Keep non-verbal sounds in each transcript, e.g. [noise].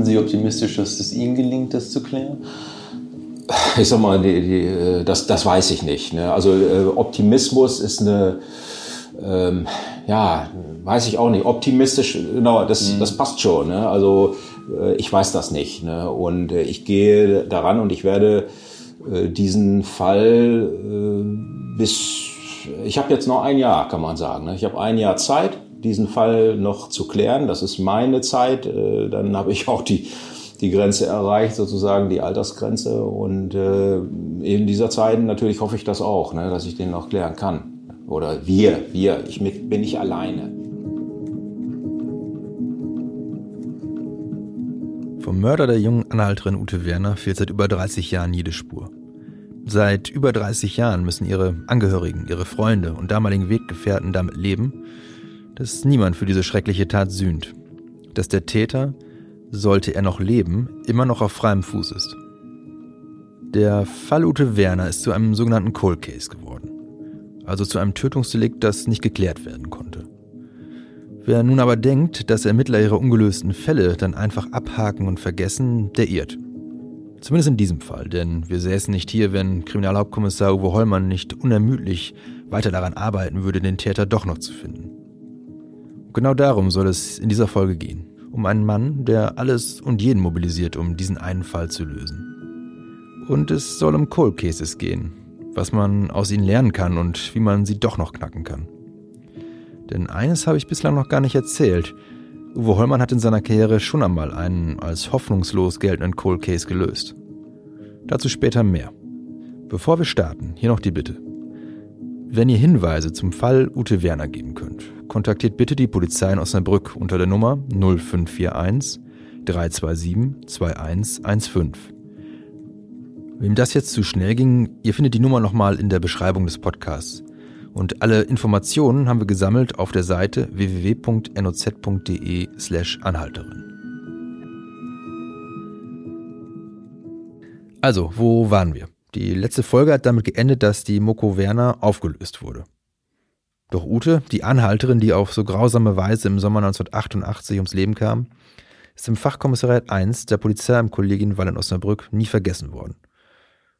Sind Sie optimistisch, dass es Ihnen gelingt, das zu klären? Ich sag mal, die, die, äh, das, das weiß ich nicht. Ne? Also äh, Optimismus ist eine, ähm, ja, weiß ich auch nicht. Optimistisch, genau, das, mhm. das passt schon. Ne? Also äh, ich weiß das nicht. Ne? Und äh, ich gehe daran und ich werde äh, diesen Fall äh, bis, ich habe jetzt noch ein Jahr, kann man sagen. Ne? Ich habe ein Jahr Zeit diesen Fall noch zu klären. Das ist meine Zeit. Äh, dann [laughs] habe ich auch die, die Grenze erreicht, sozusagen die Altersgrenze. Und äh, in dieser Zeit natürlich hoffe ich das auch, ne, dass ich den noch klären kann. Oder wir, wir. Ich bin nicht alleine. Vom Mörder der jungen Anhalterin Ute Werner fehlt seit über 30 Jahren jede Spur. Seit über 30 Jahren müssen ihre Angehörigen, ihre Freunde und damaligen Weggefährten damit leben, dass niemand für diese schreckliche Tat sühnt, dass der Täter, sollte er noch leben, immer noch auf freiem Fuß ist. Der Fall Ute Werner ist zu einem sogenannten Cold Case geworden, also zu einem Tötungsdelikt, das nicht geklärt werden konnte. Wer nun aber denkt, dass Ermittler ihre ungelösten Fälle dann einfach abhaken und vergessen, der irrt. Zumindest in diesem Fall, denn wir säßen nicht hier, wenn Kriminalhauptkommissar Uwe Hollmann nicht unermüdlich weiter daran arbeiten würde, den Täter doch noch zu finden. Genau darum soll es in dieser Folge gehen. Um einen Mann, der alles und jeden mobilisiert, um diesen einen Fall zu lösen. Und es soll um Cold Cases gehen, was man aus ihnen lernen kann und wie man sie doch noch knacken kann. Denn eines habe ich bislang noch gar nicht erzählt. Uwe Hollmann hat in seiner Karriere schon einmal einen als hoffnungslos geltenden Cold Case gelöst. Dazu später mehr. Bevor wir starten, hier noch die Bitte. Wenn ihr Hinweise zum Fall Ute Werner geben könnt, kontaktiert bitte die Polizei in Osnabrück unter der Nummer 0541 327 2115. Wem das jetzt zu schnell ging, ihr findet die Nummer nochmal in der Beschreibung des Podcasts. Und alle Informationen haben wir gesammelt auf der Seite www.noz.de slash Anhalterin. Also, wo waren wir? Die letzte Folge hat damit geendet, dass die Moko Werner aufgelöst wurde. Doch Ute, die Anhalterin, die auf so grausame Weise im Sommer 1988 ums Leben kam, ist im Fachkommissariat 1 der Polizei im Kollegienwall in Osnabrück nie vergessen worden.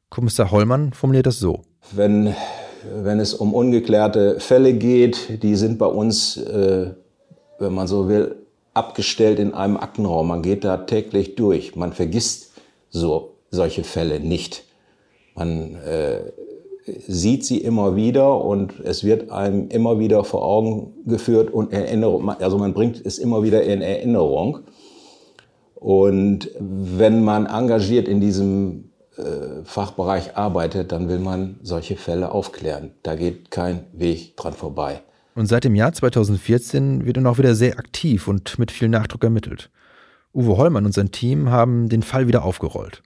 Kommissar Hollmann formuliert das so. Wenn, wenn es um ungeklärte Fälle geht, die sind bei uns, äh, wenn man so will, abgestellt in einem Aktenraum. Man geht da täglich durch. Man vergisst so solche Fälle nicht. Man äh, sieht sie immer wieder und es wird einem immer wieder vor Augen geführt und Erinnerung, also man bringt es immer wieder in Erinnerung. Und wenn man engagiert in diesem äh, Fachbereich arbeitet, dann will man solche Fälle aufklären. Da geht kein Weg dran vorbei. Und seit dem Jahr 2014 wird er auch wieder sehr aktiv und mit viel Nachdruck ermittelt. Uwe Hollmann und sein Team haben den Fall wieder aufgerollt.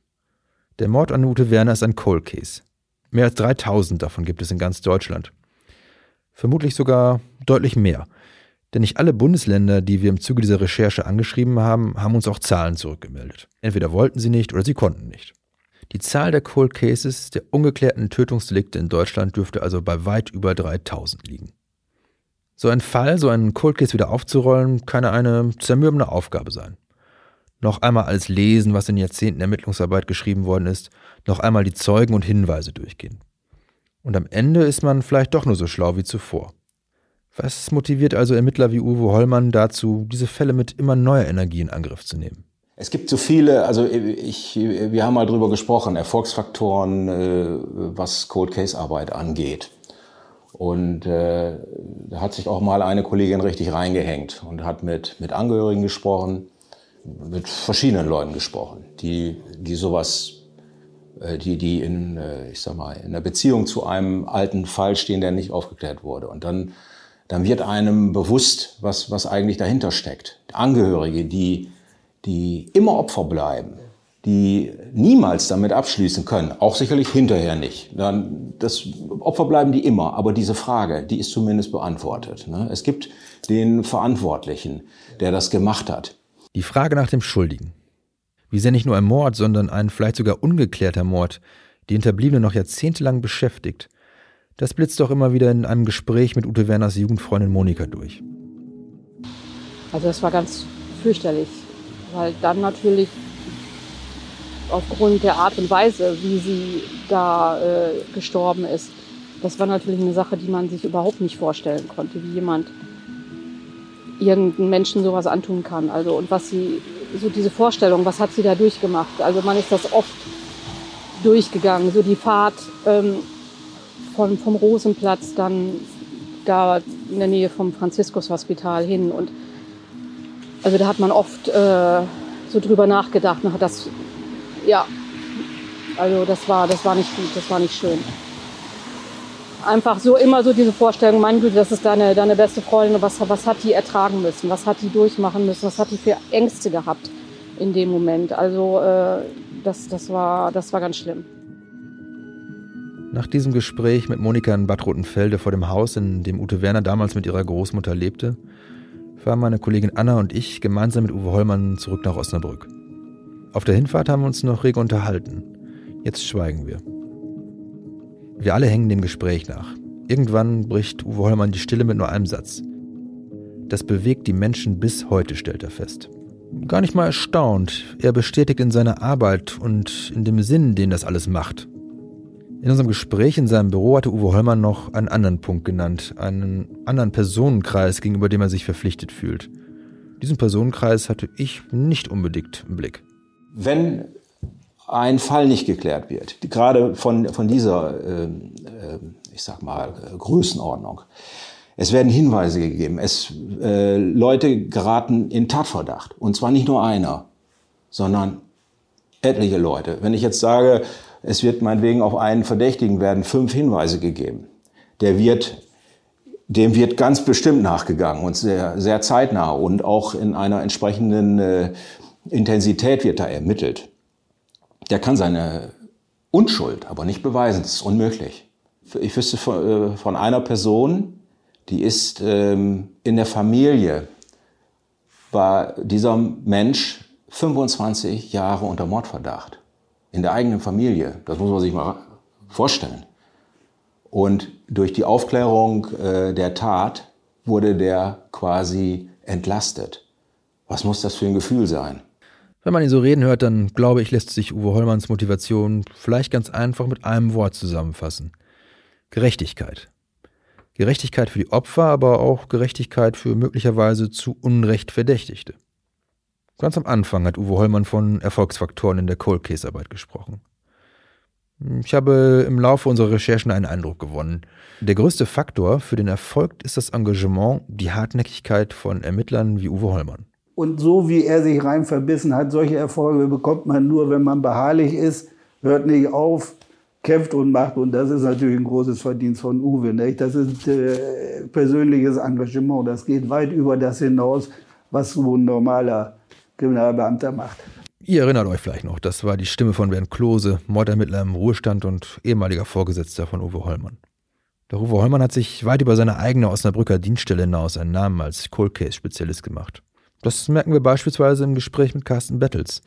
Der Mord an Ute Werner ist ein Cold Case. Mehr als 3000 davon gibt es in ganz Deutschland. Vermutlich sogar deutlich mehr. Denn nicht alle Bundesländer, die wir im Zuge dieser Recherche angeschrieben haben, haben uns auch Zahlen zurückgemeldet. Entweder wollten sie nicht oder sie konnten nicht. Die Zahl der Cold Cases, der ungeklärten Tötungsdelikte in Deutschland dürfte also bei weit über 3000 liegen. So ein Fall, so einen Cold Case wieder aufzurollen, kann eine zermürbende Aufgabe sein noch einmal alles lesen, was in Jahrzehnten Ermittlungsarbeit geschrieben worden ist, noch einmal die Zeugen und Hinweise durchgehen. Und am Ende ist man vielleicht doch nur so schlau wie zuvor. Was motiviert also Ermittler wie Uwe Hollmann dazu, diese Fälle mit immer neuer Energie in Angriff zu nehmen? Es gibt so viele, also ich, wir haben mal drüber gesprochen, Erfolgsfaktoren, äh, was Cold Case Arbeit angeht. Und äh, da hat sich auch mal eine Kollegin richtig reingehängt und hat mit, mit Angehörigen gesprochen, mit verschiedenen Leuten gesprochen, die, die sowas, äh, die, die in, äh, ich sag mal, in einer Beziehung zu einem alten Fall stehen, der nicht aufgeklärt wurde. Und dann, dann wird einem bewusst, was, was eigentlich dahinter steckt. Angehörige, die, die immer Opfer bleiben, die niemals damit abschließen können, auch sicherlich hinterher nicht. Dann, das Opfer bleiben die immer, aber diese Frage, die ist zumindest beantwortet. Ne? Es gibt den Verantwortlichen, der das gemacht hat. Die Frage nach dem Schuldigen. Wie sehr nicht nur ein Mord, sondern ein vielleicht sogar ungeklärter Mord die Hinterbliebenen noch jahrzehntelang beschäftigt, das blitzt doch immer wieder in einem Gespräch mit Ute Werners Jugendfreundin Monika durch. Also das war ganz fürchterlich, weil dann natürlich aufgrund der Art und Weise, wie sie da äh, gestorben ist, das war natürlich eine Sache, die man sich überhaupt nicht vorstellen konnte, wie jemand irgendeinen Menschen sowas antun kann. Also und was sie, so diese Vorstellung, was hat sie da durchgemacht? Also man ist das oft durchgegangen, so die Fahrt ähm, von, vom Rosenplatz dann da in der Nähe vom Franziskus-Hospital hin und also da hat man oft äh, so drüber nachgedacht, das ja, also das war, das war nicht gut, das war nicht schön. Einfach so immer so diese Vorstellung, mein Güte, das ist deine, deine beste Freundin, was, was hat die ertragen müssen, was hat die durchmachen müssen, was hat die für Ängste gehabt in dem Moment. Also äh, das, das, war, das war ganz schlimm. Nach diesem Gespräch mit Monika in Bad Rotenfelde vor dem Haus, in dem Ute Werner damals mit ihrer Großmutter lebte, fahren meine Kollegin Anna und ich gemeinsam mit Uwe Hollmann zurück nach Osnabrück. Auf der Hinfahrt haben wir uns noch rege unterhalten. Jetzt schweigen wir. Wir alle hängen dem Gespräch nach. Irgendwann bricht Uwe Hollmann die Stille mit nur einem Satz. Das bewegt die Menschen bis heute, stellt er fest. Gar nicht mal erstaunt. Er bestätigt in seiner Arbeit und in dem Sinn, den das alles macht. In unserem Gespräch in seinem Büro hatte Uwe Hollmann noch einen anderen Punkt genannt, einen anderen Personenkreis, gegenüber dem er sich verpflichtet fühlt. Diesen Personenkreis hatte ich nicht unbedingt im Blick wenn ein Fall nicht geklärt wird, gerade von, von dieser, äh, ich sag mal, Größenordnung, es werden Hinweise gegeben, es, äh, Leute geraten in Tatverdacht. Und zwar nicht nur einer, sondern etliche Leute. Wenn ich jetzt sage, es wird meinetwegen auf einen Verdächtigen werden fünf Hinweise gegeben, der wird, dem wird ganz bestimmt nachgegangen und sehr, sehr zeitnah und auch in einer entsprechenden äh, Intensität wird da ermittelt. Der kann seine Unschuld aber nicht beweisen. Das ist unmöglich. Ich wüsste von, äh, einer Person, die ist ähm, in der Familie, war dieser Mensch 25 Jahre unter Mordverdacht. In der eigenen Familie. Das muss man sich mal vorstellen. Und durch die Aufklärung äh, der Tat wurde der quasi entlastet. Was muss das für ein Gefühl sein? Wenn man ihn so reden hört, dann glaube ich, lässt sich Uwe Hollmanns Motivation vielleicht ganz einfach mit einem Wort zusammenfassen. Gerechtigkeit. Gerechtigkeit für die Opfer, aber auch Gerechtigkeit für möglicherweise zu Unrecht Verdächtigte. Ganz am Anfang hat Uwe Hollmann von Erfolgsfaktoren in der Cold Case Arbeit gesprochen. Ich habe im Laufe unserer Recherchen einen Eindruck gewonnen. Der größte Faktor für den Erfolg ist das Engagement, die Hartnäckigkeit von Ermittlern wie Uwe Hollmann. Und so wie er sich rein verbissen hat, solche Erfolge bekommt man nur, wenn man beharrlich ist, hört nicht auf, kämpft und macht. Und das ist natürlich ein großes Verdienst von Uwe. Nicht? Das ist äh, persönliches Engagement. Das geht weit über das hinaus, was so ein normaler Kriminalbeamter macht. Ihr erinnert euch vielleicht noch, das war die Stimme von Bernd Klose, Mordermittler im Ruhestand und ehemaliger Vorgesetzter von Uwe Hollmann. Der Uwe Hollmann hat sich weit über seine eigene Osnabrücker Dienststelle hinaus einen Namen als Cold Case Spezialist gemacht. Das merken wir beispielsweise im Gespräch mit Carsten Bettels.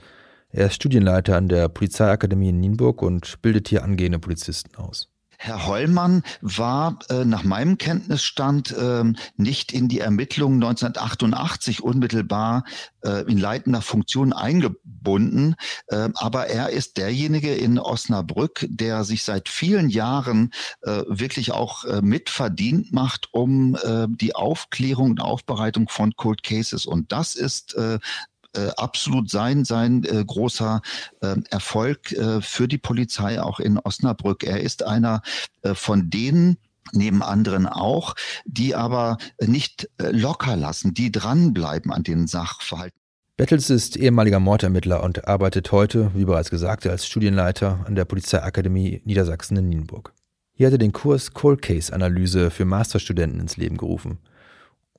Er ist Studienleiter an der Polizeiakademie in Nienburg und bildet hier angehende Polizisten aus. Herr Hollmann war äh, nach meinem Kenntnisstand äh, nicht in die Ermittlungen 1988 unmittelbar äh, in leitender Funktion eingebunden, äh, aber er ist derjenige in Osnabrück, der sich seit vielen Jahren äh, wirklich auch äh, mitverdient macht um äh, die Aufklärung und Aufbereitung von Cold Cases. Und das ist äh, absolut sein, sein äh, großer äh, Erfolg äh, für die Polizei auch in Osnabrück. Er ist einer äh, von denen, neben anderen auch, die aber nicht äh, locker lassen, die dranbleiben an den Sachverhalten. Bettels ist ehemaliger Mordermittler und arbeitet heute, wie bereits gesagt, als Studienleiter an der Polizeiakademie Niedersachsen in Nienburg. Hier hat er den Kurs Cold Case Analyse für Masterstudenten ins Leben gerufen.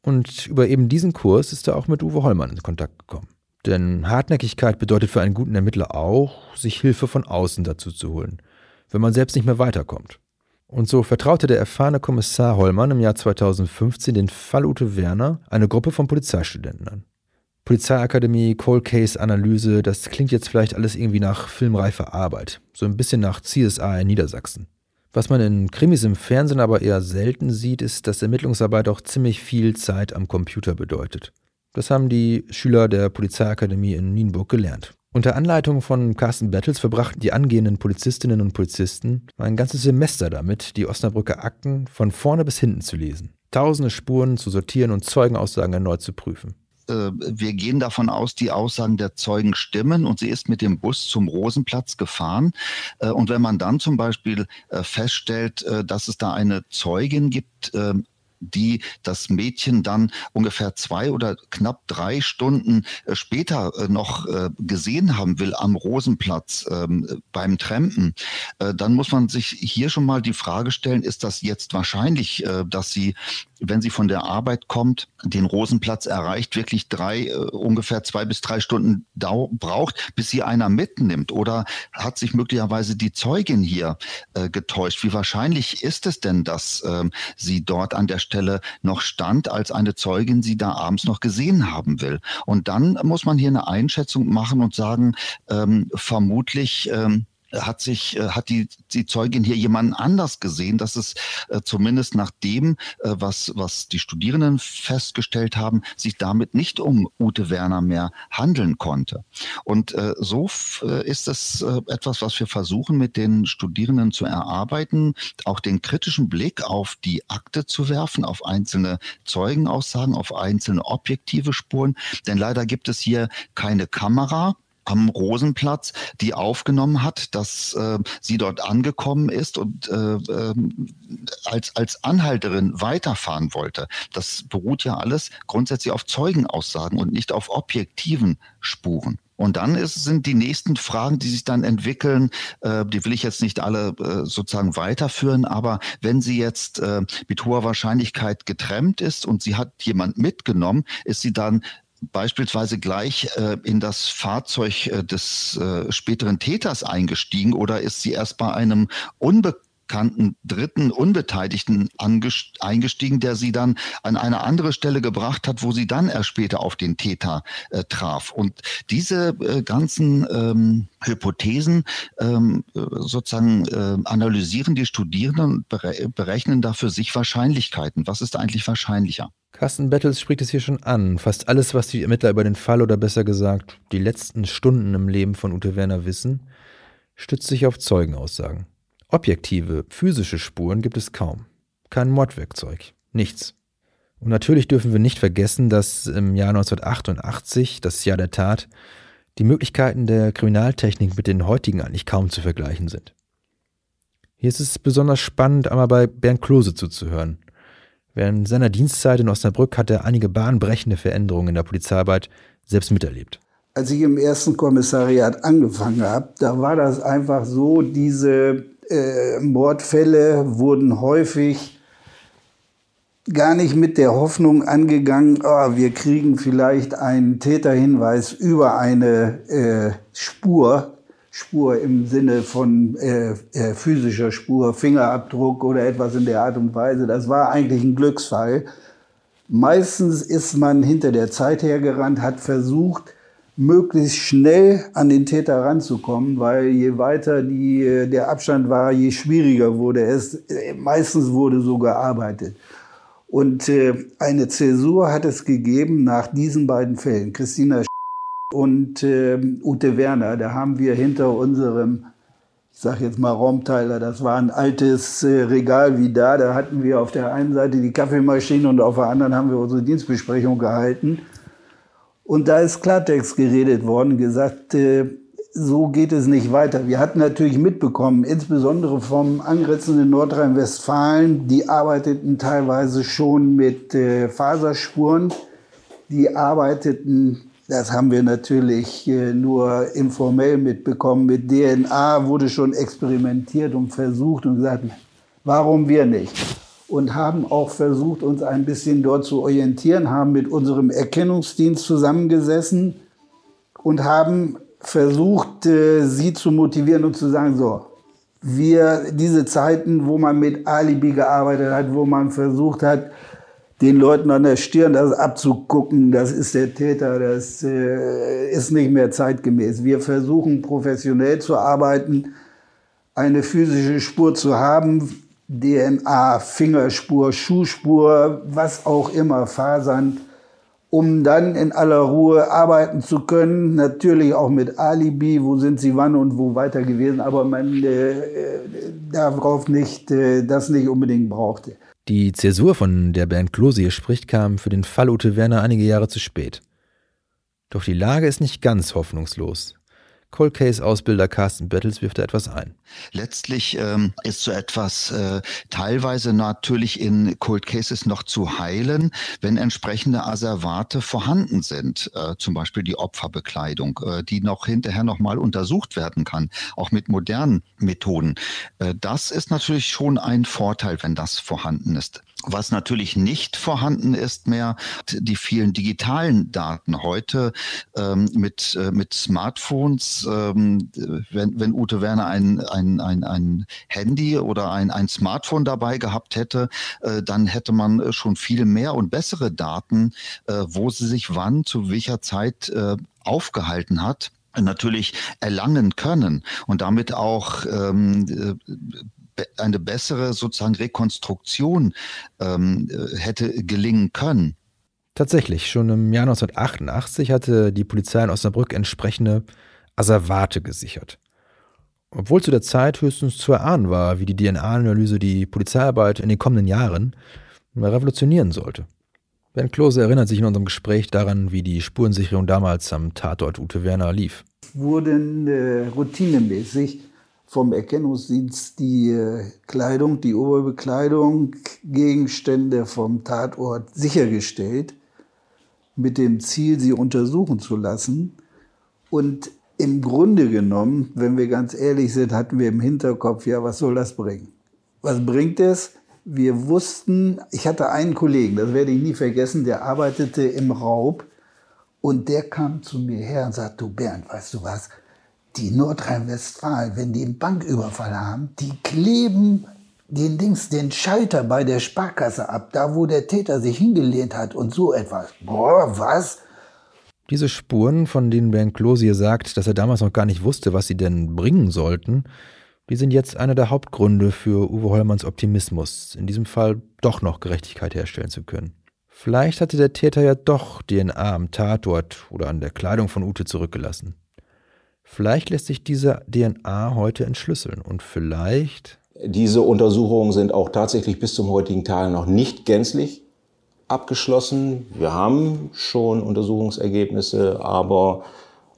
Und über eben diesen Kurs ist er auch mit Uwe Hollmann in Kontakt gekommen. Denn Hartnäckigkeit bedeutet für einen guten Ermittler auch, sich Hilfe von außen dazu zu holen, wenn man selbst nicht mehr weiterkommt. Und so vertraute der erfahrene Kommissar Hollmann im Jahr 2015 den Fall Ute Werner eine Gruppe von Polizeistudenten an. Polizeiakademie, Cold Case Analyse, das klingt jetzt vielleicht alles irgendwie nach filmreifer Arbeit, so ein bisschen nach CSA in Niedersachsen. Was man in Krimis im Fernsehen aber eher selten sieht, ist, dass Ermittlungsarbeit auch ziemlich viel Zeit am Computer bedeutet. Das haben die Schüler der Polizeiakademie in Nienburg gelernt. Unter Anleitung von Carsten Battles verbrachten die angehenden Polizistinnen und Polizisten ein ganzes Semester damit, die Osnabrücker Akten von vorne bis hinten zu lesen, tausende Spuren zu sortieren und Zeugenaussagen erneut zu prüfen äh, wir gehen davon aus, die Aussagen der Zeugen stimmen und sie ist mit dem Bus zum Rosenplatz gefahren. Äh, und wenn man dann zum Beispiel äh, feststellt, dass es da eine Zeugin gibt, die das Mädchen dann ungefähr zwei oder knapp drei Stunden äh, später äh, noch äh, gesehen haben will am Rosenplatz ähm, beim Trampen, dann muss man sich hier schon mal die Frage stellen, ist das jetzt wahrscheinlich, dass sie wenn sie von der Arbeit kommt, den Rosenplatz erreicht, wirklich drei, äh, ungefähr zwei bis drei Stunden dau braucht, bis sie einer mitnimmt? Oder hat sich möglicherweise die Zeugin hier äh, getäuscht? Wie wahrscheinlich ist es denn, dass äh, sie dort an der Stelle noch stand, als eine Zeugin sie da abends noch gesehen haben will? Und dann muss man hier eine Einschätzung machen und sagen, ähm, vermutlich, ähm, hat sich, äh, hat die, die Zeugin hier jemanden anders gesehen, dass es äh, zumindest nach dem, äh, was, was die Studierenden festgestellt haben, sich damit nicht um Ute Werner mehr handeln konnte. Und äh, so äh, ist es äh, etwas, was wir versuchen mit den Studierenden zu erarbeiten, auch den kritischen Blick auf die Akte zu werfen, auf einzelne Zeugenaussagen, auf einzelne objektive Spuren. Denn leider gibt es hier keine Kamera am Rosenplatz, die aufgenommen hat, dass äh, sie dort angekommen ist und äh, äh, als, als Anhalterin weiterfahren wollte. Das beruht ja alles grundsätzlich auf Zeugenaussagen und nicht auf objektiven Spuren. Und dann ist, sind die nächsten Fragen, die sich dann entwickeln, äh, die will ich jetzt nicht alle äh, sozusagen weiterführen, aber wenn sie jetzt äh, mit hoher Wahrscheinlichkeit getrennt ist und sie hat jemand mitgenommen, ist sie dann beispielsweise gleich äh, in das Fahrzeug äh, des äh, späteren Täters eingestiegen oder ist sie erst bei einem unbekannten dritten Unbeteiligten eingestiegen, der sie dann an eine andere Stelle gebracht hat, wo sie dann erst später auf den Täter äh, traf. Und diese äh, ganzen ähm, Hypothesen ähm, sozusagen äh, analysieren die Studierenden und berechnen dafür sich Wahrscheinlichkeiten. Was ist eigentlich wahrscheinlicher? Carsten Battles spricht es hier schon an. Fast alles, was die Ermittler über den Fall oder besser gesagt die letzten Stunden im Leben von Ute Werner wissen, stützt sich auf Zeugenaussagen. Objektive, physische Spuren gibt es kaum. Kein Mordwerkzeug. Nichts. Und natürlich dürfen wir nicht vergessen, dass im Jahr 1988, das Jahr der Tat, die Möglichkeiten der Kriminaltechnik mit den heutigen eigentlich kaum zu vergleichen sind. Hier ist es besonders spannend, einmal bei Bernd Klose zuzuhören. Während seiner Dienstzeit in Osnabrück hat er einige bahnbrechende Veränderungen in der Polizeiarbeit selbst miterlebt. Als ich im ersten Kommissariat angefangen habe, da war das einfach so, diese äh, Mordfälle wurden häufig gar nicht mit der Hoffnung angegangen, oh, wir kriegen vielleicht einen Täterhinweis über eine äh, Spur, Spur im Sinne von äh, äh, physischer Spur, Fingerabdruck oder etwas in der Art und Weise. Das war eigentlich ein Glücksfall. Meistens ist man hinter der Zeit hergerannt, hat versucht, möglichst schnell an den Täter ranzukommen, weil je weiter die, der Abstand war, je schwieriger wurde es. Meistens wurde so gearbeitet. Und äh, eine Zäsur hat es gegeben nach diesen beiden Fällen. Christina und äh, Ute Werner. Da haben wir hinter unserem, ich sage jetzt mal Raumteiler, das war ein altes äh, Regal wie da. Da hatten wir auf der einen Seite die Kaffeemaschine und auf der anderen haben wir unsere Dienstbesprechung gehalten. Und da ist Klartext geredet worden, gesagt, äh, so geht es nicht weiter. Wir hatten natürlich mitbekommen, insbesondere vom Angriffen in Nordrhein-Westfalen, die arbeiteten teilweise schon mit äh, Faserspuren, die arbeiteten das haben wir natürlich äh, nur informell mitbekommen. Mit DNA wurde schon experimentiert und versucht und gesagt, warum wir nicht? Und haben auch versucht, uns ein bisschen dort zu orientieren, haben mit unserem Erkennungsdienst zusammengesessen und haben versucht, äh, sie zu motivieren und zu sagen, so, wir, diese Zeiten, wo man mit Alibi gearbeitet hat, wo man versucht hat, den Leuten an der Stirn das abzugucken, das ist der Täter, das äh, ist nicht mehr zeitgemäß. Wir versuchen professionell zu arbeiten, eine physische Spur zu haben, DNA, Fingerspur, Schuhspur, was auch immer, Fasern, um dann in aller Ruhe arbeiten zu können. Natürlich auch mit Alibi, wo sind sie wann und wo weiter gewesen, aber man äh, darauf nicht, äh, das nicht unbedingt brauchte. Die Zäsur, von der Bernd Klose hier spricht, kam für den Fall Ute Werner einige Jahre zu spät. Doch die Lage ist nicht ganz hoffnungslos. Cold Case Ausbilder Carsten Battles wirft da etwas ein. Letztlich ähm, ist so etwas äh, teilweise natürlich in Cold Cases noch zu heilen, wenn entsprechende Asservate vorhanden sind, äh, zum Beispiel die Opferbekleidung, äh, die noch hinterher nochmal untersucht werden kann, auch mit modernen Methoden. Äh, das ist natürlich schon ein Vorteil, wenn das vorhanden ist. Was natürlich nicht vorhanden ist mehr, die vielen digitalen Daten heute ähm, mit, äh, mit Smartphones. Ähm, wenn, wenn Ute Werner ein, ein, ein, ein Handy oder ein, ein Smartphone dabei gehabt hätte, äh, dann hätte man schon viel mehr und bessere Daten, äh, wo sie sich wann, zu welcher Zeit äh, aufgehalten hat natürlich erlangen können und damit auch ähm, eine bessere sozusagen Rekonstruktion ähm, äh, hätte gelingen können. Tatsächlich, schon im Jahr 1988 hatte die Polizei in Osnabrück entsprechende Asservate gesichert. Obwohl zu der Zeit höchstens zu erahnen war, wie die DNA-Analyse die Polizeiarbeit in den kommenden Jahren revolutionieren sollte. Ben Klose erinnert sich in unserem Gespräch daran, wie die Spurensicherung damals am Tatort Ute Werner lief. Wurden äh, routinemäßig vom Erkennungsdienst die äh, Kleidung, die Oberbekleidung, Gegenstände vom Tatort sichergestellt, mit dem Ziel, sie untersuchen zu lassen. Und im Grunde genommen, wenn wir ganz ehrlich sind, hatten wir im Hinterkopf, ja, was soll das bringen? Was bringt es? Wir wussten, ich hatte einen Kollegen, das werde ich nie vergessen, der arbeitete im Raub und der kam zu mir her und sagte, du Bernd, weißt du was? Die Nordrhein-Westfalen, wenn die einen Banküberfall haben, die kleben den Dings, den Schalter bei der Sparkasse ab, da wo der Täter sich hingelehnt hat und so etwas. Boah, was? Diese Spuren, von denen Bernd Klosier sagt, dass er damals noch gar nicht wusste, was sie denn bringen sollten, die sind jetzt einer der Hauptgründe für Uwe Hollmanns Optimismus, in diesem Fall doch noch Gerechtigkeit herstellen zu können. Vielleicht hatte der Täter ja doch DNA am Tatort oder an der Kleidung von Ute zurückgelassen. Vielleicht lässt sich diese DNA heute entschlüsseln und vielleicht. Diese Untersuchungen sind auch tatsächlich bis zum heutigen Tag noch nicht gänzlich abgeschlossen. Wir haben schon Untersuchungsergebnisse, aber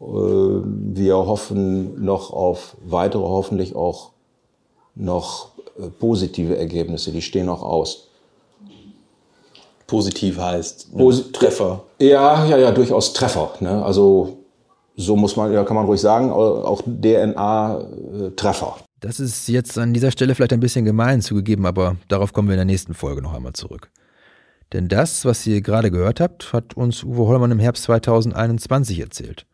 äh, wir hoffen noch auf weitere, hoffentlich auch noch äh, positive Ergebnisse. Die stehen noch aus. Positiv heißt Posi Treffer. Ja, ja, ja, durchaus Treffer. Ne? Also so muss man, ja, kann man ruhig sagen, auch DNA-Treffer. Das ist jetzt an dieser Stelle vielleicht ein bisschen gemein zugegeben, aber darauf kommen wir in der nächsten Folge noch einmal zurück. Denn das, was ihr gerade gehört habt, hat uns Uwe Hollmann im Herbst 2021 erzählt.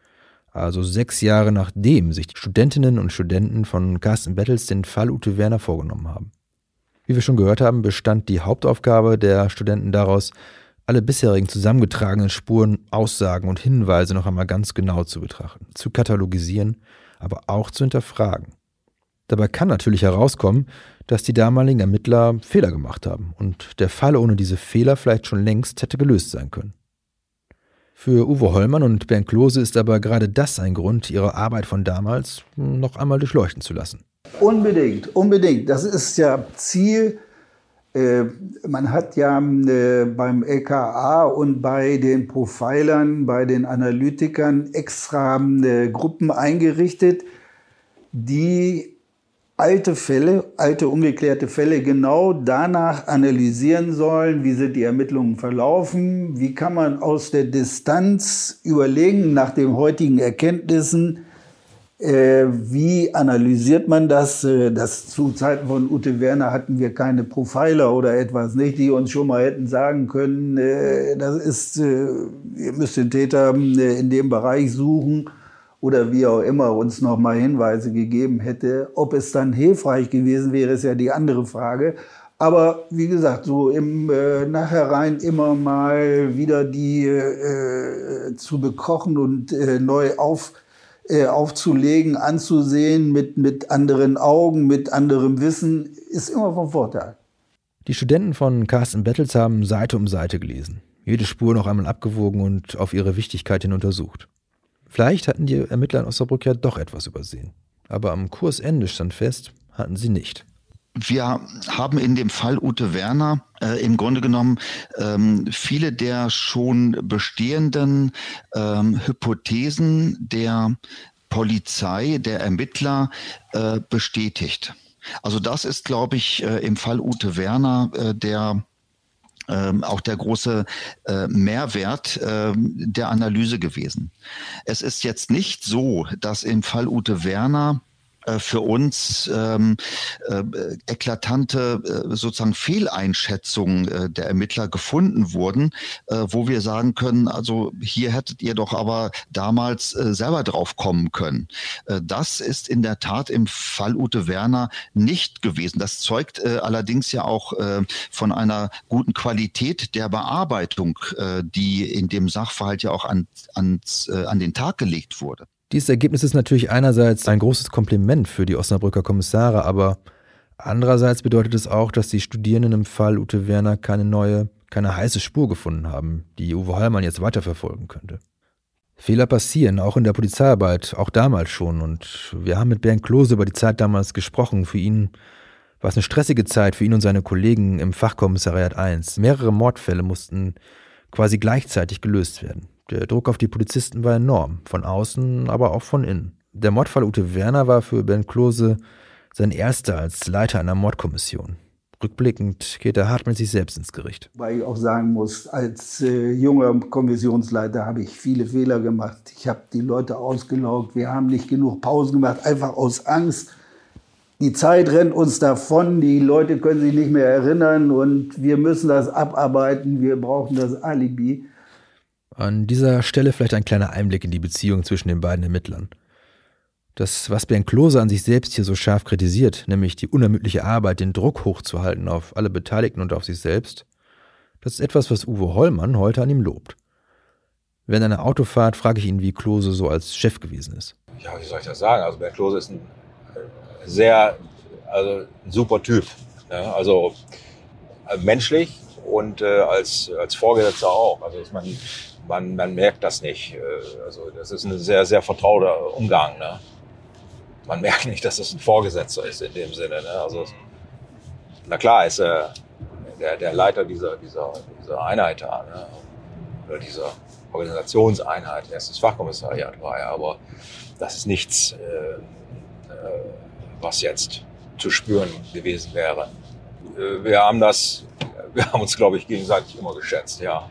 Also sechs Jahre nachdem sich die Studentinnen und Studenten von Carsten Battles den Fall Ute Werner vorgenommen haben. Wie wir schon gehört haben, bestand die Hauptaufgabe der Studenten daraus, alle bisherigen zusammengetragenen Spuren, Aussagen und Hinweise noch einmal ganz genau zu betrachten, zu katalogisieren, aber auch zu hinterfragen. Dabei kann natürlich herauskommen, dass die damaligen Ermittler Fehler gemacht haben und der Fall ohne diese Fehler vielleicht schon längst hätte gelöst sein können. Für Uwe Hollmann und Bernd Klose ist aber gerade das ein Grund, ihre Arbeit von damals noch einmal durchleuchten zu lassen. Unbedingt, unbedingt. Das ist ja Ziel man hat ja äh, beim LKA und bei den Profilern, bei den Analytikern extra äh, Gruppen eingerichtet, die alte Fälle, alte ungeklärte Fälle genau danach analysieren sollen, wie sind die Ermittlungen verlaufen, wie kann man aus der Distanz überlegen, nach den heutigen Erkenntnissen, äh, wie analysiert man das? Äh, das zu Zeiten von Ute Werner hatten wir keine Profiler oder etwas, nicht, die uns schon mal hätten sagen können, äh, das ist, ihr müsst den Täter in dem Bereich suchen oder wie auch immer uns noch mal Hinweise gegeben hätte. Ob es dann hilfreich gewesen wäre, ist ja die andere Frage. Aber wie gesagt, so im äh, Nachhinein immer mal wieder die äh, zu bekochen und äh, neu auf äh, aufzulegen, anzusehen mit, mit anderen Augen, mit anderem Wissen, ist immer von Vorteil. Die Studenten von Carsten Battles haben Seite um Seite gelesen. jede Spur noch einmal abgewogen und auf ihre Wichtigkeit hin untersucht. Vielleicht hatten die Ermittler in Osnabrück ja doch etwas übersehen. Aber am Kursende stand fest, hatten sie nicht. Wir haben in dem Fall Ute Werner äh, im Grunde genommen ähm, viele der schon bestehenden ähm, Hypothesen der Polizei, der Ermittler äh, bestätigt. Also das ist, glaube ich, äh, im Fall Ute Werner äh, der ähm, auch der große äh, Mehrwert äh, der Analyse gewesen. Es ist jetzt nicht so, dass im Fall Ute Werner für uns ähm, äh, eklatante äh, sozusagen Fehleinschätzungen äh, der Ermittler gefunden wurden, äh, wo wir sagen können, also hier hättet ihr doch aber damals äh, selber drauf kommen können. Äh, das ist in der Tat im Fall Ute Werner nicht gewesen. Das zeugt äh, allerdings ja auch äh, von einer guten Qualität der Bearbeitung, äh, die in dem Sachverhalt ja auch an, äh, an den Tag gelegt wurde. Dieses Ergebnis ist natürlich einerseits ein großes Kompliment für die Osnabrücker Kommissare, aber andererseits bedeutet es auch, dass die Studierenden im Fall Ute Werner keine neue, keine heiße Spur gefunden haben, die Uwe Hallmann jetzt weiterverfolgen könnte. Fehler passieren, auch in der Polizeiarbeit, auch damals schon. Und wir haben mit Bernd Klose über die Zeit damals gesprochen. Für ihn war es eine stressige Zeit, für ihn und seine Kollegen im Fachkommissariat 1. Mehrere Mordfälle mussten quasi gleichzeitig gelöst werden. Der Druck auf die Polizisten war enorm, von außen, aber auch von innen. Der Mordfall Ute Werner war für Bernd Klose sein erster als Leiter einer Mordkommission. Rückblickend geht er hart mit sich selbst ins Gericht. Weil ich auch sagen muss, als äh, junger Kommissionsleiter habe ich viele Fehler gemacht. Ich habe die Leute ausgelaugt, wir haben nicht genug Pausen gemacht, einfach aus Angst. Die Zeit rennt uns davon, die Leute können sich nicht mehr erinnern und wir müssen das abarbeiten, wir brauchen das Alibi. An dieser Stelle vielleicht ein kleiner Einblick in die Beziehung zwischen den beiden Ermittlern. Das, was Bernd Klose an sich selbst hier so scharf kritisiert, nämlich die unermüdliche Arbeit, den Druck hochzuhalten auf alle Beteiligten und auf sich selbst, das ist etwas, was Uwe Hollmann heute an ihm lobt. Während einer Autofahrt frage ich ihn, wie Klose so als Chef gewesen ist. Ja, wie soll ich das sagen? Also Bernd Klose ist ein sehr, also ein super Typ. Ne? Also menschlich und äh, als, als Vorgesetzter auch. Also ich meine, man, man merkt das nicht. Äh, also das ist ein sehr, sehr vertrauter Umgang. Ne? Man merkt nicht, dass es ein Vorgesetzter ist in dem Sinne. Ne? Also, na klar, ist er der, der Leiter dieser, dieser, dieser Einheit da, ne? oder dieser Organisationseinheit, erstes Fachkommissariat war er, aber das ist nichts, äh, äh, was jetzt zu spüren gewesen wäre. Äh, wir haben das, wir haben uns, glaube ich, gegenseitig immer geschätzt, ja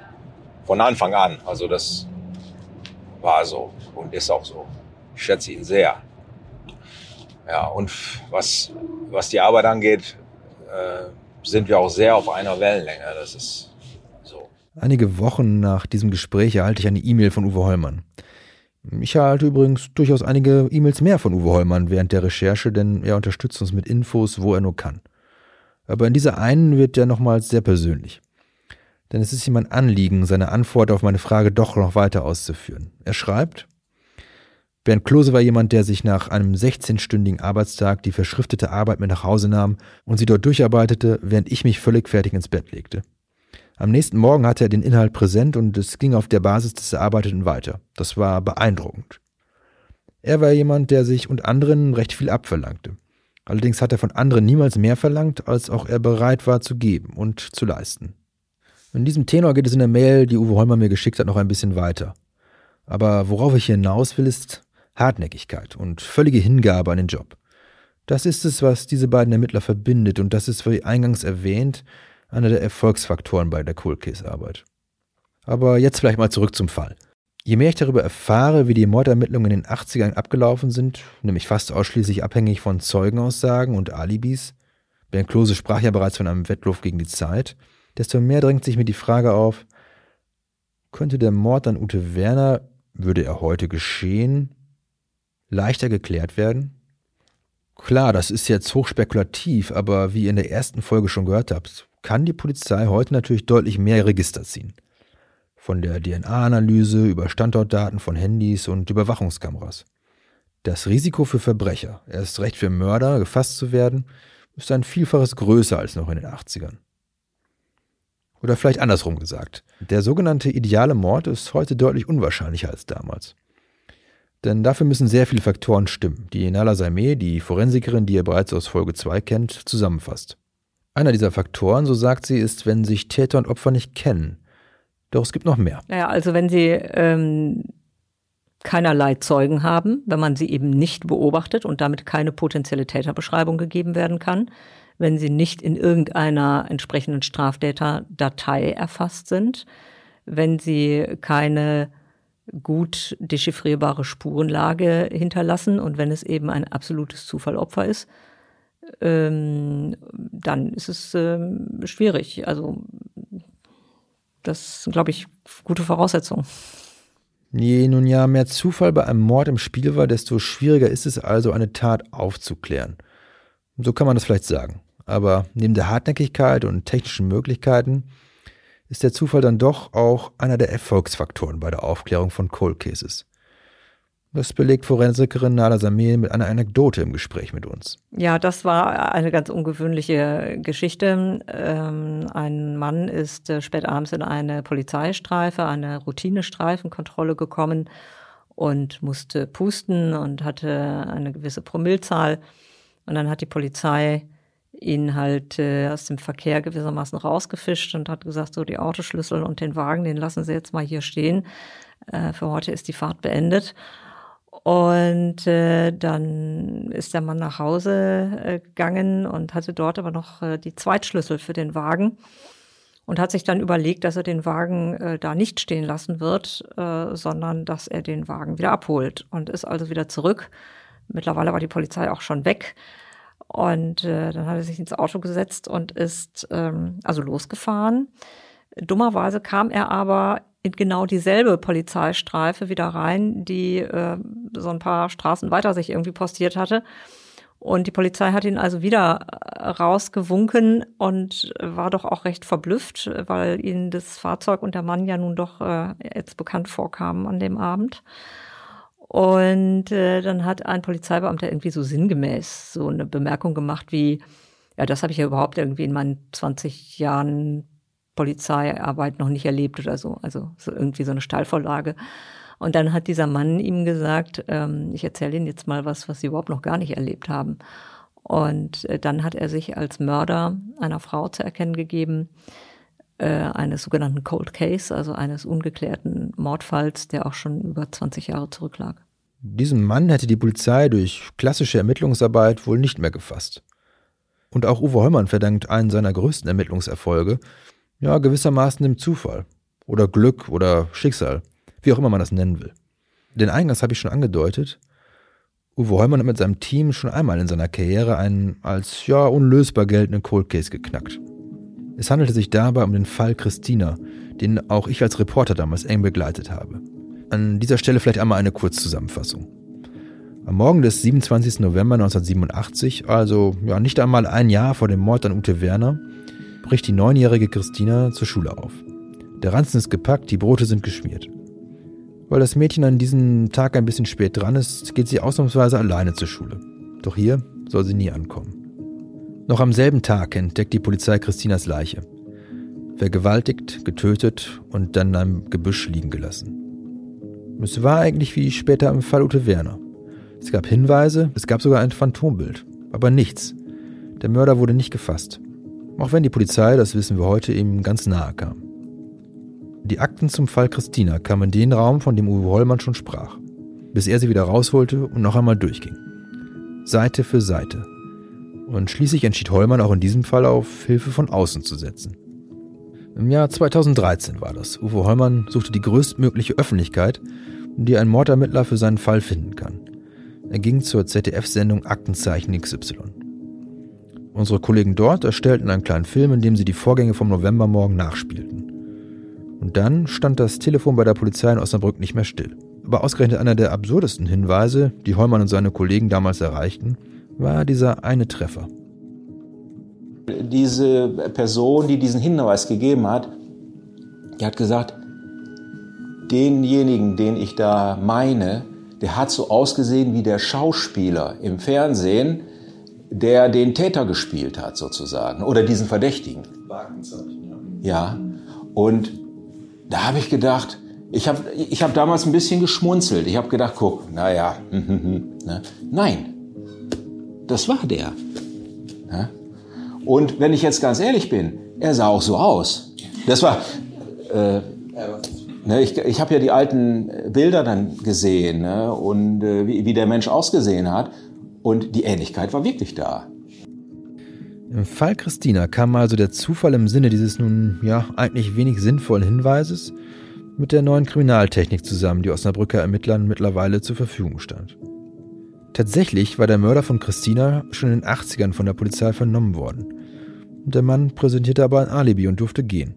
von Anfang an. Also das war so und ist auch so. Ich schätze ihn sehr. Ja, und was, was die Arbeit angeht, äh, sind wir auch sehr auf einer Wellenlänge. Das ist so. Einige Wochen nach diesem Gespräch erhalte ich eine E-Mail von Uwe Hollmann. Ich erhalte übrigens durchaus einige E-Mails mehr von Uwe Hollmann während der Recherche, denn er unterstützt uns mit Infos, wo er nur kann. Aber in dieser einen wird er nochmals sehr persönlich denn es ist ihm ein Anliegen, seine Antwort auf meine Frage doch noch weiter auszuführen. Er schreibt, Bernd Klose war jemand, der sich nach einem 16-stündigen Arbeitstag die verschriftete Arbeit mit nach Hause nahm und sie dort durcharbeitete, während ich mich völlig fertig ins Bett legte. Am nächsten Morgen hatte er den Inhalt präsent und es ging auf der Basis des Erarbeiteten weiter. Das war beeindruckend. Er war jemand, der sich und anderen recht viel abverlangte. Allerdings hat er von anderen niemals mehr verlangt, als auch er bereit war zu geben und zu leisten. In diesem Tenor geht es in der Mail, die Uwe Holmer mir geschickt hat, noch ein bisschen weiter. Aber worauf ich hinaus will, ist Hartnäckigkeit und völlige Hingabe an den Job. Das ist es, was diese beiden Ermittler verbindet und das ist, wie eingangs erwähnt, einer der Erfolgsfaktoren bei der Cold Case Arbeit. Aber jetzt vielleicht mal zurück zum Fall. Je mehr ich darüber erfahre, wie die Mordermittlungen in den 80ern abgelaufen sind, nämlich fast ausschließlich abhängig von Zeugenaussagen und Alibis, Ben Klose sprach ja bereits von einem Wettlauf gegen die Zeit, desto mehr drängt sich mir die Frage auf, könnte der Mord an Ute Werner, würde er heute geschehen, leichter geklärt werden? Klar, das ist jetzt hochspekulativ, aber wie ihr in der ersten Folge schon gehört habt, kann die Polizei heute natürlich deutlich mehr Register ziehen. Von der DNA-Analyse über Standortdaten von Handys und Überwachungskameras. Das Risiko für Verbrecher, erst recht für Mörder, gefasst zu werden, ist ein Vielfaches größer als noch in den 80ern. Oder vielleicht andersrum gesagt. Der sogenannte ideale Mord ist heute deutlich unwahrscheinlicher als damals. Denn dafür müssen sehr viele Faktoren stimmen, die Nala Saimeh, die Forensikerin, die ihr bereits aus Folge 2 kennt, zusammenfasst. Einer dieser Faktoren, so sagt sie, ist, wenn sich Täter und Opfer nicht kennen. Doch es gibt noch mehr. Naja, also wenn sie ähm, keinerlei Zeugen haben, wenn man sie eben nicht beobachtet und damit keine potenzielle Täterbeschreibung gegeben werden kann, wenn sie nicht in irgendeiner entsprechenden Straftäterdatei erfasst sind, wenn sie keine gut dechiffrierbare Spurenlage hinterlassen und wenn es eben ein absolutes Zufallopfer ist, ähm, dann ist es ähm, schwierig. Also das sind, glaube ich, gute Voraussetzungen. Je nun ja mehr Zufall bei einem Mord im Spiel war, desto schwieriger ist es also, eine Tat aufzuklären. So kann man das vielleicht sagen. Aber neben der Hartnäckigkeit und technischen Möglichkeiten ist der Zufall dann doch auch einer der Erfolgsfaktoren bei der Aufklärung von Cold Cases. Das belegt Forensikerin Nala Samir mit einer Anekdote im Gespräch mit uns. Ja, das war eine ganz ungewöhnliche Geschichte. Ähm, ein Mann ist äh, spät abends in eine Polizeistreife, eine Routinestreifenkontrolle gekommen und musste pusten und hatte eine gewisse Promillzahl. Und dann hat die Polizei ihn halt äh, aus dem Verkehr gewissermaßen rausgefischt und hat gesagt, so die Autoschlüssel und den Wagen, den lassen Sie jetzt mal hier stehen. Äh, für heute ist die Fahrt beendet. Und äh, dann ist der Mann nach Hause äh, gegangen und hatte dort aber noch äh, die Zweitschlüssel für den Wagen und hat sich dann überlegt, dass er den Wagen äh, da nicht stehen lassen wird, äh, sondern dass er den Wagen wieder abholt und ist also wieder zurück. Mittlerweile war die Polizei auch schon weg und äh, dann hat er sich ins Auto gesetzt und ist ähm, also losgefahren. Dummerweise kam er aber in genau dieselbe Polizeistreife wieder rein, die äh, so ein paar Straßen weiter sich irgendwie postiert hatte. Und die Polizei hat ihn also wieder äh, rausgewunken und war doch auch recht verblüfft, weil ihnen das Fahrzeug und der Mann ja nun doch äh, jetzt bekannt vorkamen an dem Abend. Und äh, dann hat ein Polizeibeamter irgendwie so sinngemäß so eine Bemerkung gemacht wie, ja, das habe ich ja überhaupt irgendwie in meinen 20 Jahren Polizeiarbeit noch nicht erlebt oder so. Also so irgendwie so eine Steilvorlage. Und dann hat dieser Mann ihm gesagt, ähm, ich erzähle Ihnen jetzt mal was, was Sie überhaupt noch gar nicht erlebt haben. Und äh, dann hat er sich als Mörder einer Frau zu erkennen gegeben, äh, eines sogenannten Cold Case, also eines ungeklärten Mordfalls, der auch schon über 20 Jahre zurücklag. Diesen Mann hätte die Polizei durch klassische Ermittlungsarbeit wohl nicht mehr gefasst. Und auch Uwe Heumann verdankt einen seiner größten Ermittlungserfolge, ja, gewissermaßen dem Zufall oder Glück oder Schicksal, wie auch immer man das nennen will. Denn eingangs habe ich schon angedeutet, Uwe Heumann hat mit seinem Team schon einmal in seiner Karriere einen als ja unlösbar geltenden Cold Case geknackt. Es handelte sich dabei um den Fall Christina, den auch ich als Reporter damals eng begleitet habe. An dieser Stelle vielleicht einmal eine Kurzzusammenfassung. Am Morgen des 27. November 1987, also ja nicht einmal ein Jahr vor dem Mord an Ute Werner, bricht die neunjährige Christina zur Schule auf. Der Ranzen ist gepackt, die Brote sind geschmiert. Weil das Mädchen an diesem Tag ein bisschen spät dran ist, geht sie ausnahmsweise alleine zur Schule. Doch hier soll sie nie ankommen. Noch am selben Tag entdeckt die Polizei Christinas Leiche. Vergewaltigt, getötet und dann in einem Gebüsch liegen gelassen. Es war eigentlich wie später im Fall Ute Werner. Es gab Hinweise, es gab sogar ein Phantombild, aber nichts. Der Mörder wurde nicht gefasst. Auch wenn die Polizei, das wissen wir heute, ihm ganz nahe kam. Die Akten zum Fall Christina kamen in den Raum, von dem Uwe Hollmann schon sprach, bis er sie wieder rausholte und noch einmal durchging. Seite für Seite, und schließlich entschied Hollmann auch in diesem Fall auf Hilfe von außen zu setzen. Im Jahr 2013 war das. Uwe Hollmann suchte die größtmögliche Öffentlichkeit, die ein Mordermittler für seinen Fall finden kann. Er ging zur ZDF-Sendung Aktenzeichen XY. Unsere Kollegen dort erstellten einen kleinen Film, in dem sie die Vorgänge vom Novembermorgen nachspielten. Und dann stand das Telefon bei der Polizei in Osnabrück nicht mehr still. Aber ausgerechnet einer der absurdesten Hinweise, die Hollmann und seine Kollegen damals erreichten, war dieser eine Treffer. Diese Person, die diesen Hinweis gegeben hat, die hat gesagt, denjenigen, den ich da meine, der hat so ausgesehen wie der Schauspieler im Fernsehen, der den Täter gespielt hat sozusagen oder diesen Verdächtigen. Ja. Und da habe ich gedacht, ich habe ich hab damals ein bisschen geschmunzelt. Ich habe gedacht, guck, naja, [laughs] ne? nein, das war der. Ne? Und wenn ich jetzt ganz ehrlich bin, er sah auch so aus. Das war, äh, ne, ich, ich habe ja die alten Bilder dann gesehen ne, und äh, wie, wie der Mensch ausgesehen hat. Und die Ähnlichkeit war wirklich da. Im Fall Christina kam also der Zufall im Sinne dieses nun ja eigentlich wenig sinnvollen Hinweises mit der neuen Kriminaltechnik zusammen, die Osnabrücker Ermittlern mittlerweile zur Verfügung stand. Tatsächlich war der Mörder von Christina schon in den 80ern von der Polizei vernommen worden. Der Mann präsentierte aber ein Alibi und durfte gehen.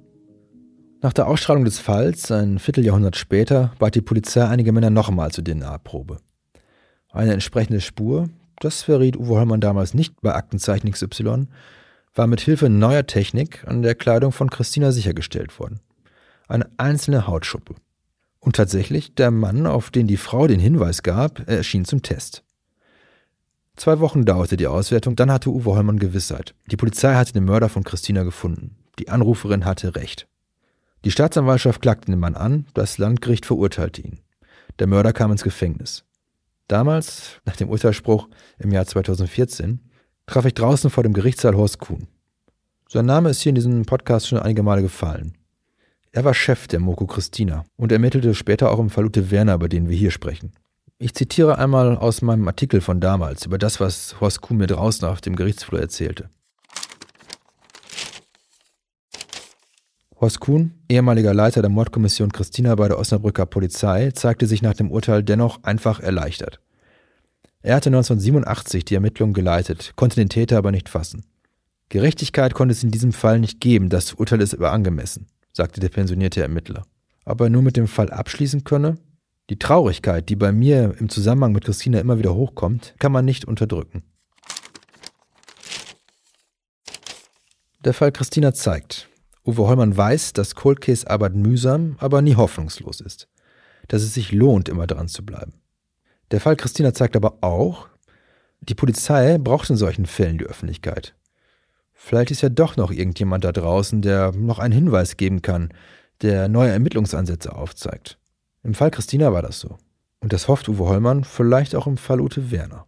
Nach der Ausstrahlung des Falls, ein Vierteljahrhundert später, bat die Polizei einige Männer nochmal zur DNA-Probe. Eine entsprechende Spur, das verriet Uwe Hollmann damals nicht bei Aktenzeichen XY, war mit Hilfe neuer Technik an der Kleidung von Christina sichergestellt worden. Eine einzelne Hautschuppe. Und tatsächlich, der Mann, auf den die Frau den Hinweis gab, erschien zum Test. Zwei Wochen dauerte die Auswertung, dann hatte Uwe Hollmann Gewissheit. Die Polizei hatte den Mörder von Christina gefunden. Die Anruferin hatte recht. Die Staatsanwaltschaft klagte den Mann an, das Landgericht verurteilte ihn. Der Mörder kam ins Gefängnis. Damals, nach dem Urteilsspruch im Jahr 2014, traf ich draußen vor dem Gerichtssaal Horst Kuhn. Sein Name ist hier in diesem Podcast schon einige Male gefallen. Er war Chef der Moko Christina und ermittelte später auch im Fall Ute Werner, über den wir hier sprechen. Ich zitiere einmal aus meinem Artikel von damals über das, was Horst Kuhn mir draußen auf dem Gerichtsflur erzählte. Horst Kuhn, ehemaliger Leiter der Mordkommission Christina bei der Osnabrücker Polizei, zeigte sich nach dem Urteil dennoch einfach erleichtert. Er hatte 1987 die Ermittlungen geleitet, konnte den Täter aber nicht fassen. Gerechtigkeit konnte es in diesem Fall nicht geben, das Urteil ist aber angemessen, sagte der pensionierte Ermittler. Ob er nur mit dem Fall abschließen könne? Die Traurigkeit, die bei mir im Zusammenhang mit Christina immer wieder hochkommt, kann man nicht unterdrücken. Der Fall Christina zeigt, Uwe Hollmann weiß, dass Cold Case Arbeit mühsam, aber nie hoffnungslos ist. Dass es sich lohnt, immer dran zu bleiben. Der Fall Christina zeigt aber auch, die Polizei braucht in solchen Fällen die Öffentlichkeit. Vielleicht ist ja doch noch irgendjemand da draußen, der noch einen Hinweis geben kann, der neue Ermittlungsansätze aufzeigt. Im Fall Christina war das so. Und das hofft Uwe Hollmann vielleicht auch im Fall Ute Werner.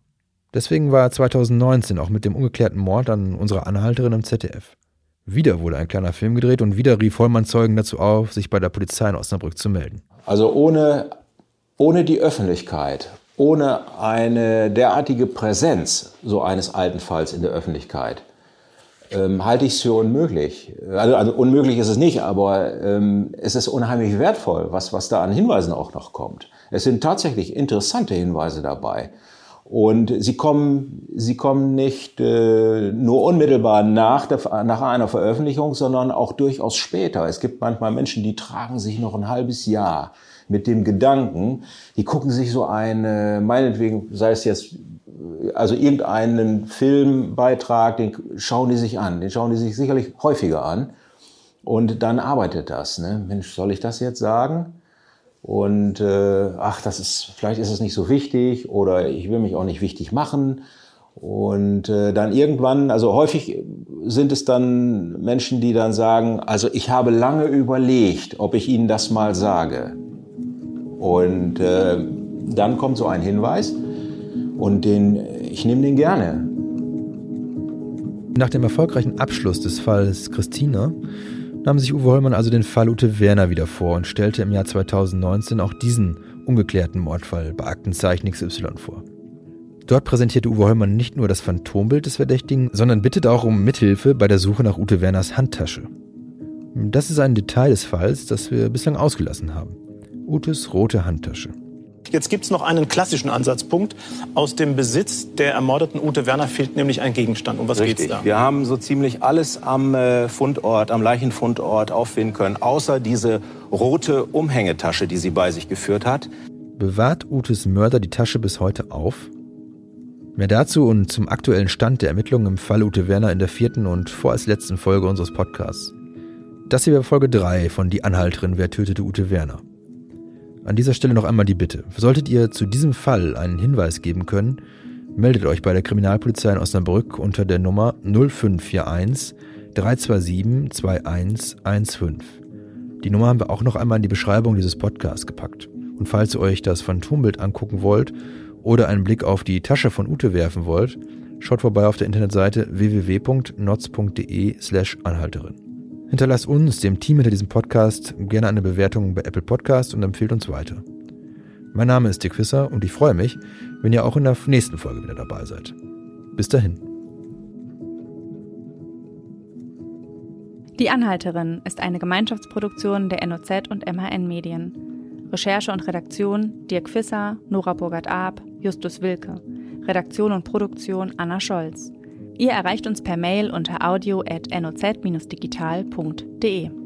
Deswegen war er 2019 auch mit dem ungeklärten Mord an unserer Anhalterin im ZDF. Wieder wurde ein kleiner Film gedreht und wieder rief Hollmann Zeugen dazu auf, sich bei der Polizei in Osnabrück zu melden. Also ohne, ohne die Öffentlichkeit, ohne eine derartige Präsenz so eines alten Falls in der Öffentlichkeit, ähm, halte ich es für unmöglich. Also, also, unmöglich ist es nicht, aber ähm, es ist unheimlich wertvoll, was, was da an Hinweisen auch noch kommt. Es sind tatsächlich interessante Hinweise dabei. Und sie kommen, sie kommen nicht äh, nur unmittelbar nach, der, nach einer Veröffentlichung, sondern auch durchaus später. Es gibt manchmal Menschen, die tragen sich noch ein halbes Jahr mit dem Gedanken, die gucken sich so eine, meinetwegen, sei es jetzt also irgendeinen Filmbeitrag, den schauen die sich an, den schauen die sich sicherlich häufiger an. Und dann arbeitet das. Ne? Mensch, soll ich das jetzt sagen? Und äh, ach, das ist, vielleicht ist es nicht so wichtig oder ich will mich auch nicht wichtig machen. Und äh, dann irgendwann, also häufig sind es dann Menschen, die dann sagen, also ich habe lange überlegt, ob ich Ihnen das mal sage. Und äh, dann kommt so ein Hinweis und den, ich nehme den gerne. Nach dem erfolgreichen Abschluss des Falls Christina nahm sich Uwe Hollmann also den Fall Ute Werner wieder vor und stellte im Jahr 2019 auch diesen ungeklärten Mordfall bei Aktenzeichen XY vor. Dort präsentierte Uwe Hollmann nicht nur das Phantombild des Verdächtigen, sondern bittet auch um Mithilfe bei der Suche nach Ute Werners Handtasche. Das ist ein Detail des Falls, das wir bislang ausgelassen haben. Utes rote Handtasche. Jetzt gibt es noch einen klassischen Ansatzpunkt. Aus dem Besitz der ermordeten Ute Werner fehlt nämlich ein Gegenstand. Um was geht es da? Wir haben so ziemlich alles am äh, Fundort, am Leichenfundort auffinden können, außer diese rote Umhängetasche, die sie bei sich geführt hat. Bewahrt Utes Mörder die Tasche bis heute auf? Mehr dazu und zum aktuellen Stand der Ermittlungen im Fall Ute Werner in der vierten und vorerst letzten Folge unseres Podcasts. Das hier war Folge 3 von Die Anhalterin, wer tötete Ute Werner. An dieser Stelle noch einmal die Bitte. Solltet ihr zu diesem Fall einen Hinweis geben können, meldet euch bei der Kriminalpolizei in Osnabrück unter der Nummer 0541 327 2115. Die Nummer haben wir auch noch einmal in die Beschreibung dieses Podcasts gepackt. Und falls ihr euch das Phantombild angucken wollt oder einen Blick auf die Tasche von Ute werfen wollt, schaut vorbei auf der Internetseite www.notz.de slash Anhalterin. Hinterlasst uns, dem Team hinter diesem Podcast, gerne eine Bewertung bei Apple Podcast und empfehlt uns weiter. Mein Name ist Dick Wisser und ich freue mich, wenn ihr auch in der nächsten Folge wieder dabei seid. Bis dahin. Die Anhalterin ist eine Gemeinschaftsproduktion der NOZ und MHN Medien. Recherche und Redaktion Dirk Fisser, Nora Burgert-Ab, Justus Wilke. Redaktion und Produktion Anna Scholz. Ihr erreicht uns per Mail unter audio.noz-digital.de.